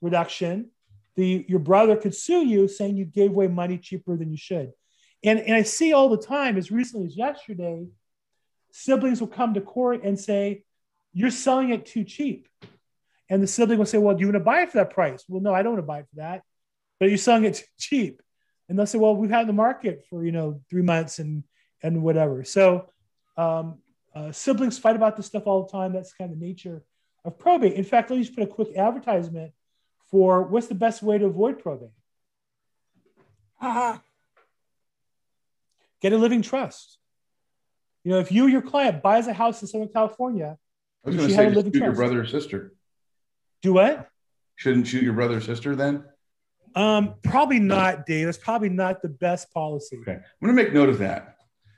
reduction, the your brother could sue you, saying you gave away money cheaper than you should." And and I see all the time, as recently as yesterday, siblings will come to court and say, "You're selling it too cheap." And the sibling will say, Well, do you want to buy it for that price? Well, no, I don't want to buy it for that but you're selling it cheap. And they'll say, well, we've had the market for, you know, three months and, and whatever. So um, uh, siblings fight about this stuff all the time. That's kind of the nature of probate. In fact, let me just put a quick advertisement for what's the best way to avoid probate.
Uh-huh.
Get a living trust. You know, if you or your client buys a house in Southern California,
I was going to say, shoot your brother or sister.
Do what?
Shouldn't shoot your brother or sister then?
Um, probably not, Dave. It's probably not the best policy.
Okay. I'm going to make note of that.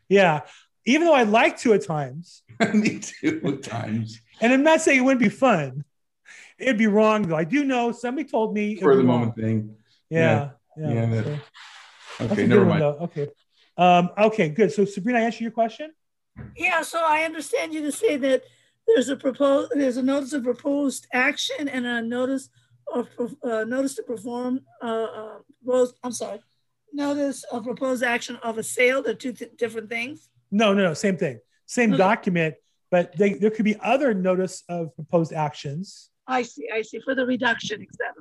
Yeah. Even though I'd like to at times.
Me too at times.
And I'm not saying it wouldn't be fun. It'd be wrong though. I do know somebody told me
for the moment thing.
Yeah. Yeah. yeah, yeah
so, okay, never mind.
One, okay. Um, okay, good. So Sabrina, I answer your question?
Yeah, so I understand you to say that there's a proposed there's a notice of proposed action and a notice of uh, notice to perform, uh, uh, I'm sorry, notice of proposed action of a sale. They're two th- different things.
No, no, no, same thing, same okay. document, but they, there could be other notice of proposed actions.
I see, I see, for the reduction, etc.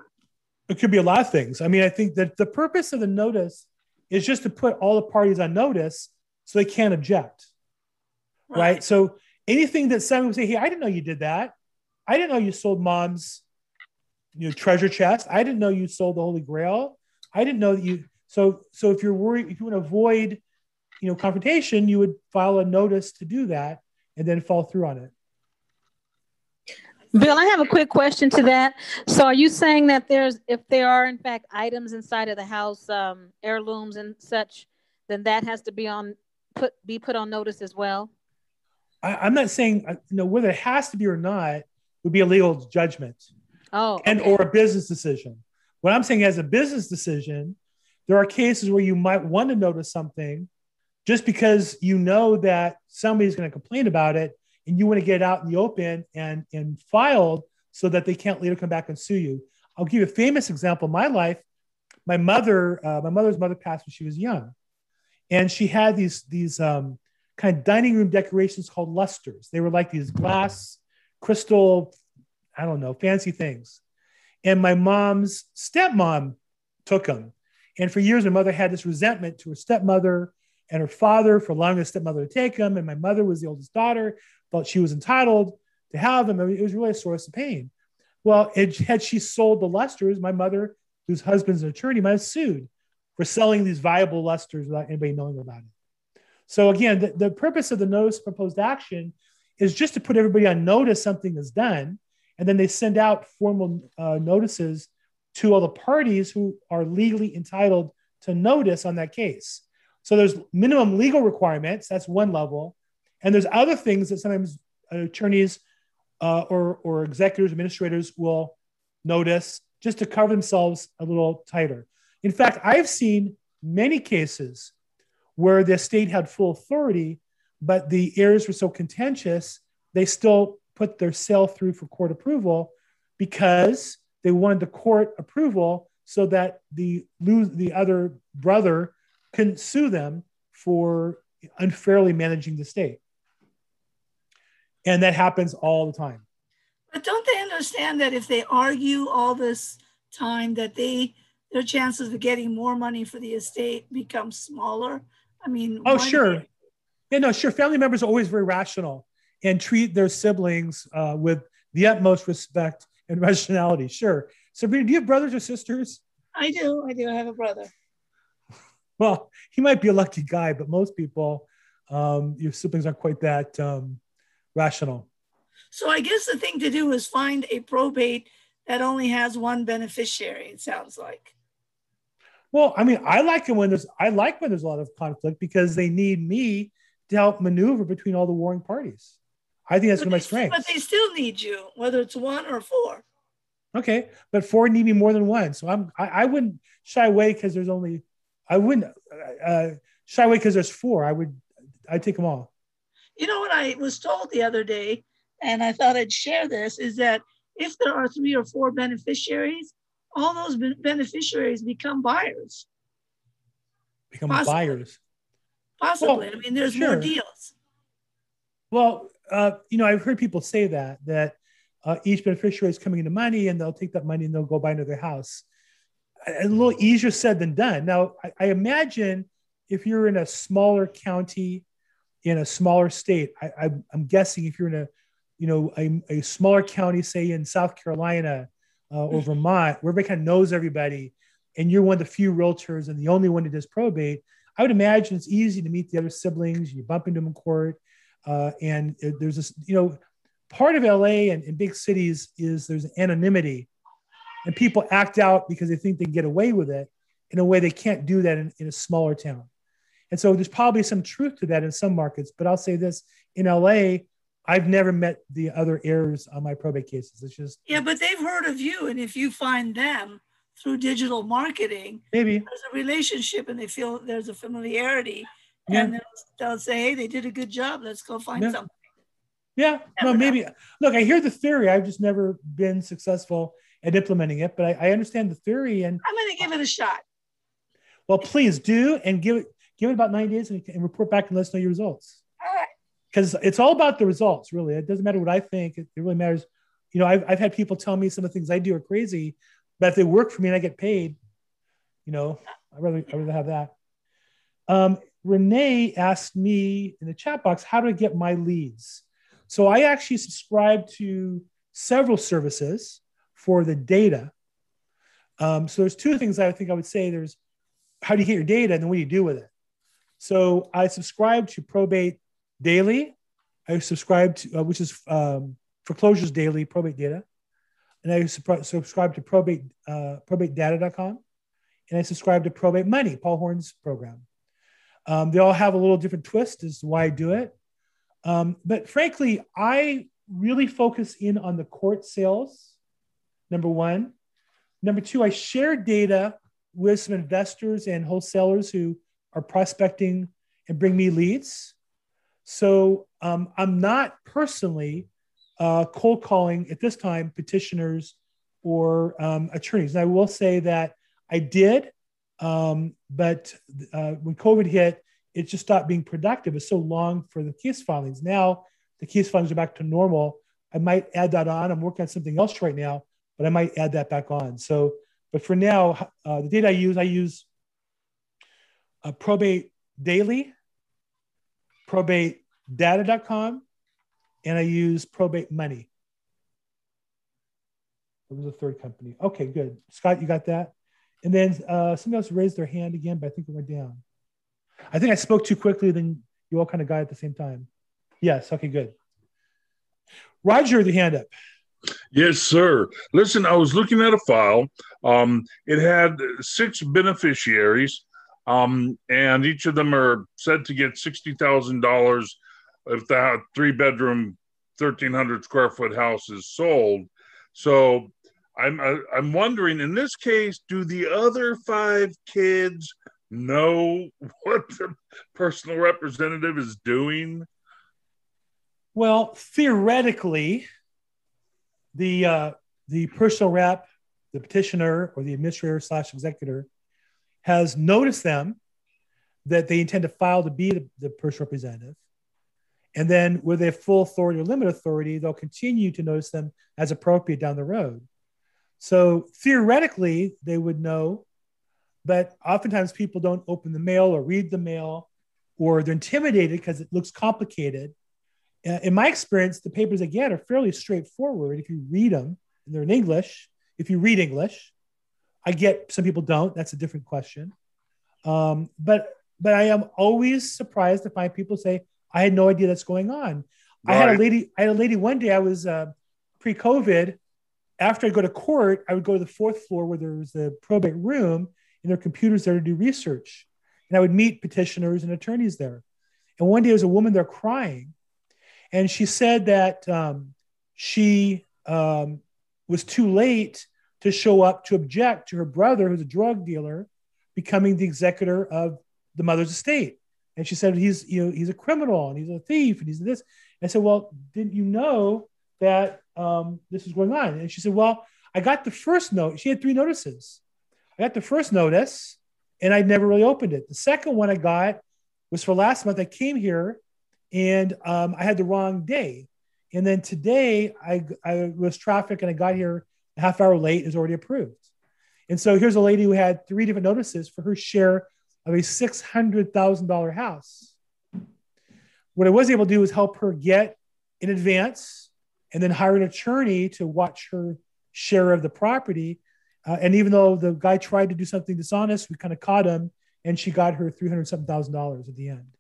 It could be a lot of things. I mean, I think that the purpose of the notice is just to put all the parties on notice so they can't object. Right. right? So anything that someone would say, hey, I didn't know you did that. I didn't know you sold mom's you know treasure chest. I didn't know you sold the Holy Grail. I didn't know that you. So so if you're worried, if you want to avoid, you know, confrontation, you would file a notice to do that and then follow through on it.
Bill, I have a quick question to that. So, are you saying that there's, if there are in fact items inside of the house, um, heirlooms and such, then that has to be on put be put on notice as well?
I, am not saying you know whether it has to be or not would be a legal judgment.
Oh,
and or a business decision. What I'm saying as a business decision, there are cases where you might want to notice something just because you know that somebody's going to complain about it and you want to get it out in the open and, and filed so that they can't later come back and sue you. I'll give you a famous example. In my life, my mother, uh, my mother's mother passed when she was young. And she had these, these um, kind of dining room decorations called lusters. They were like these glass, crystal I don't know, fancy things. And my mom's stepmom took them. And for years, my mother had this resentment to her stepmother and her father for allowing the stepmother to take them. And my mother was the oldest daughter, felt she was entitled to have them. I mean, it was really a source of pain. Well, it, had she sold the lusters, my mother, whose husband's an attorney, might have sued for selling these viable lusters without anybody knowing about it. So again, the, the purpose of the notice proposed action is just to put everybody on notice something is done and then they send out formal uh, notices to all the parties who are legally entitled to notice on that case. So there's minimum legal requirements. That's one level, and there's other things that sometimes attorneys uh, or or executors, administrators will notice just to cover themselves a little tighter. In fact, I've seen many cases where the state had full authority, but the areas were so contentious, they still put their sale through for court approval because they wanted the court approval so that the the other brother couldn't sue them for unfairly managing the state. And that happens all the time.
But don't they understand that if they argue all this time that they their chances of getting more money for the estate become smaller? I mean,
oh sure. They... Yeah, no, sure. Family members are always very rational and treat their siblings uh, with the utmost respect and rationality. Sure. Sabrina, do you have brothers or sisters?
I do. I do. I have a brother.
Well, he might be a lucky guy, but most people, um, your siblings aren't quite that um, rational.
So I guess the thing to do is find a probate that only has one beneficiary. It sounds like.
Well, I mean, I like it when there's I like when there's a lot of conflict because they need me to help maneuver between all the warring parties. I think that's
But
my strength.
but they still need you, whether it's one or four.
Okay, but four need me more than one, so I'm I, I wouldn't shy away because there's only I wouldn't uh, shy away because there's four. I would I take them all.
You know what I was told the other day, and I thought I'd share this, is that if there are three or four beneficiaries, all those beneficiaries become buyers.
Become
Possibly.
buyers.
Possibly.
Well,
I mean, there's more deals.
Well, uh, you know, I've heard people say that that uh, each beneficiary is coming into money, and they'll take that money and they'll go buy another house. A little easier said than done. Now, I, I imagine if you're in a smaller county, in a smaller state, I, I'm guessing if you're in a, you know, a, a smaller county, say in South Carolina uh, or Vermont, where everybody kind of knows everybody, and you're one of the few realtors and the only one that does probate, I would imagine it's easy to meet the other siblings. You bump into them in court. Uh, and it- there's this, you know, part of LA and, and big cities is there's anonymity, and people act out because they think they can get away with it in a way they can't do that in, in a smaller town. And so there's probably some truth to that in some markets. But I'll say this: in LA, I've never met the other heirs on my probate cases. It's just
Yeah, but they've heard of you. And if you find them through digital marketing,
maybe
there's a relationship and they feel there's a familiarity.
Yeah.
And they'll, they'll say, hey, they did a good job. Let's go find
Yeah.
something.
Yeah, no,
know.
maybe. Look, I hear the theory. I've just never been successful at implementing it, but I, I understand the theory. And
I'm going to give it a shot.
well, please do and give it give it about 90 days and, and report back and let us know your results.
All right.
Because it's all about the results, really. It doesn't matter what I think. It, it really matters. You know, I've, I've had people tell me some of the things I do are crazy, but if they work for me and I get paid, you know, I'd rather, I'd rather have that. Um, Renee asked me in the chat box, how do I get my leads? So I actually subscribe to several services for the data. Um, so there's two things I think I would say. There's how do you get your data and then what do you do with it? So I subscribe to Probate Daily. I subscribe to, uh, which is um, Foreclosures Daily Probate Data. And I subscribe to probate, uh, probatedata.com. And I subscribe to Probate Money, Paul Horn's program. Um, they all have a little different twist as to why I do it. Um, but frankly, I really focus in on the court sales, number one. Number two, I share data with some investors and wholesalers who are prospecting and bring me leads. So um, I'm not personally uh, cold calling at this time petitioners or um, attorneys. And I will say that I did, um, but uh, when COVID hit, it just stopped being productive. It's so long for the case filings. Now the case filings are back to normal. I might add that on. I'm working on something else right now, but I might add that back on. So, but for now, uh, the data I use, I use Probate Daily, probatedata.com, and I use Probate Money. It was a third company. Okay, good. Scott, you got that? And then uh, somebody else raised their hand again, but I think it went down. I think I spoke too quickly, then you all kind of got at the same time. Yes, okay, good. Roger, the hand up.
Yes, sir. Listen, I was looking at a file. Um, it had six beneficiaries, um, and each of them are said to get sixty thousand dollars if the three bedroom, thirteen hundred square foot house is sold. So I'm I- I'm wondering, in this case, do the other five kids know what the personal representative is doing?
Well, theoretically, the uh, the personal rep, the petitioner, or the administrator slash executor has noticed them that they intend to file to be the, the personal representative. And then, with their full authority or limited authority, they'll continue to notice them as appropriate down the road. So theoretically, they would know, but oftentimes people don't open the mail or read the mail, or they're intimidated because it looks complicated. Uh, in my experience, the papers again are fairly straightforward if you read them, and they're in English. If you read English, I get some people don't. That's a different question. Um, but but I am always surprised to find people say, I had no idea that's going on. Right. I had a lady, I had a lady one day, I was uh, pre-COVID. After I go to court, I would go to the fourth floor where there was the probate room and there are computers there to do research. And I would meet petitioners and attorneys there. And one day there was a woman there crying. And she said that um, she um, was too late to show up to object to her brother, who's a drug dealer, becoming the executor of the mother's estate. And she said, he's, you know, he's a criminal and he's a thief and he's this. And I said, well, didn't you know that um, this is going on? And she said, well, I got the first note. She had three notices. I got the first notice and I never really opened it. The second one I got was for last month. I came here and um, I had the wrong day. And then today I, I was traffic and I got here a half hour late. Is already approved. And so here's a lady who had three different notices for her share of a $600,000 house. What I was able to do was help her get in advance and then hire an attorney to watch her share of the property. Uh, and even though the guy tried to do something dishonest, we kind of caught him and she got her $307,000 at the end.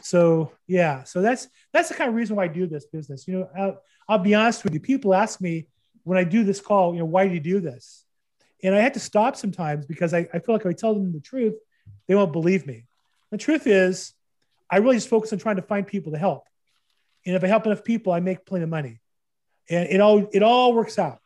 So yeah, so that's that's the kind of reason why I do this business. You know, I'll, I'll be honest with you. People ask me when I do this call, you know, why do you do this? And I had to stop sometimes because I, I feel like if I tell them the truth, they won't believe me. The truth is, I really just focus on trying to find people to help. And if I help enough people, I make plenty of money. And it all it all works out.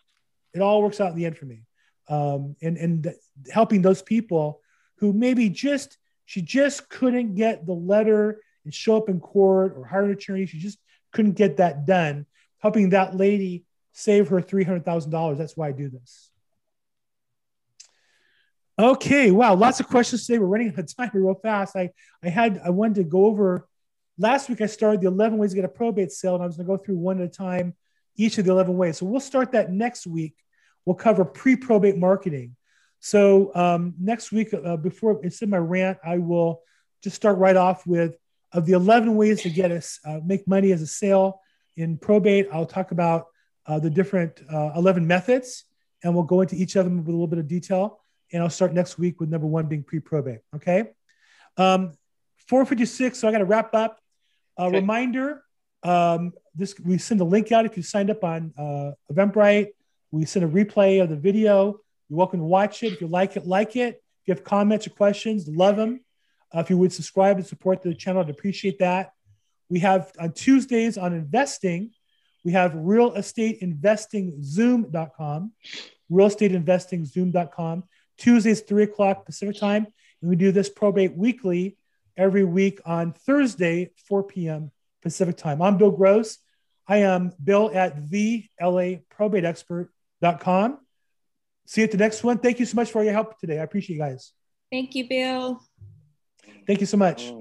It all works out in the end for me. Um, and and helping those people who maybe just she just couldn't get the letter and show up in court or hire an attorney. She just couldn't get that done. Helping that lady save her three hundred thousand dollars. That's why I do this. Okay, wow, lots of questions today. We're running out of time real fast. I, I had I wanted to go over last week I started the 11 ways to get a probate sale, and I was gonna go through one at a time, each of the 11 ways. So we'll start that next week. We'll cover pre-probate marketing. So um, next week, uh, before it's in my rant, I will just start right off with of the 11 ways to get us uh, make money as a sale in probate. I'll talk about uh, the different uh, 11 methods, and we'll go into each of them with a little bit of detail and I'll start next week with number one being pre-probate. Okay. Um, 456. So I got to wrap up. A okay. reminder: um, this we send a link out if you signed up on uh, Eventbrite. We send a replay of the video. You're welcome to watch it. If you like it, like it. If you have comments or questions, love them. Uh, if you would subscribe and support the channel, I'd appreciate that. We have on Tuesdays on investing, we have real estate investing zoom.com, real estate investing. Tuesdays, 3 o'clock Pacific time. And we do this probate weekly every week on Thursday, 4 p.m. Pacific time. I'm Bill Gross. I am Bill at the LA Probate Expert.com. See you at the next one. Thank you so much for your help today. I appreciate you guys.
Thank you, Bill.
Thank you so much.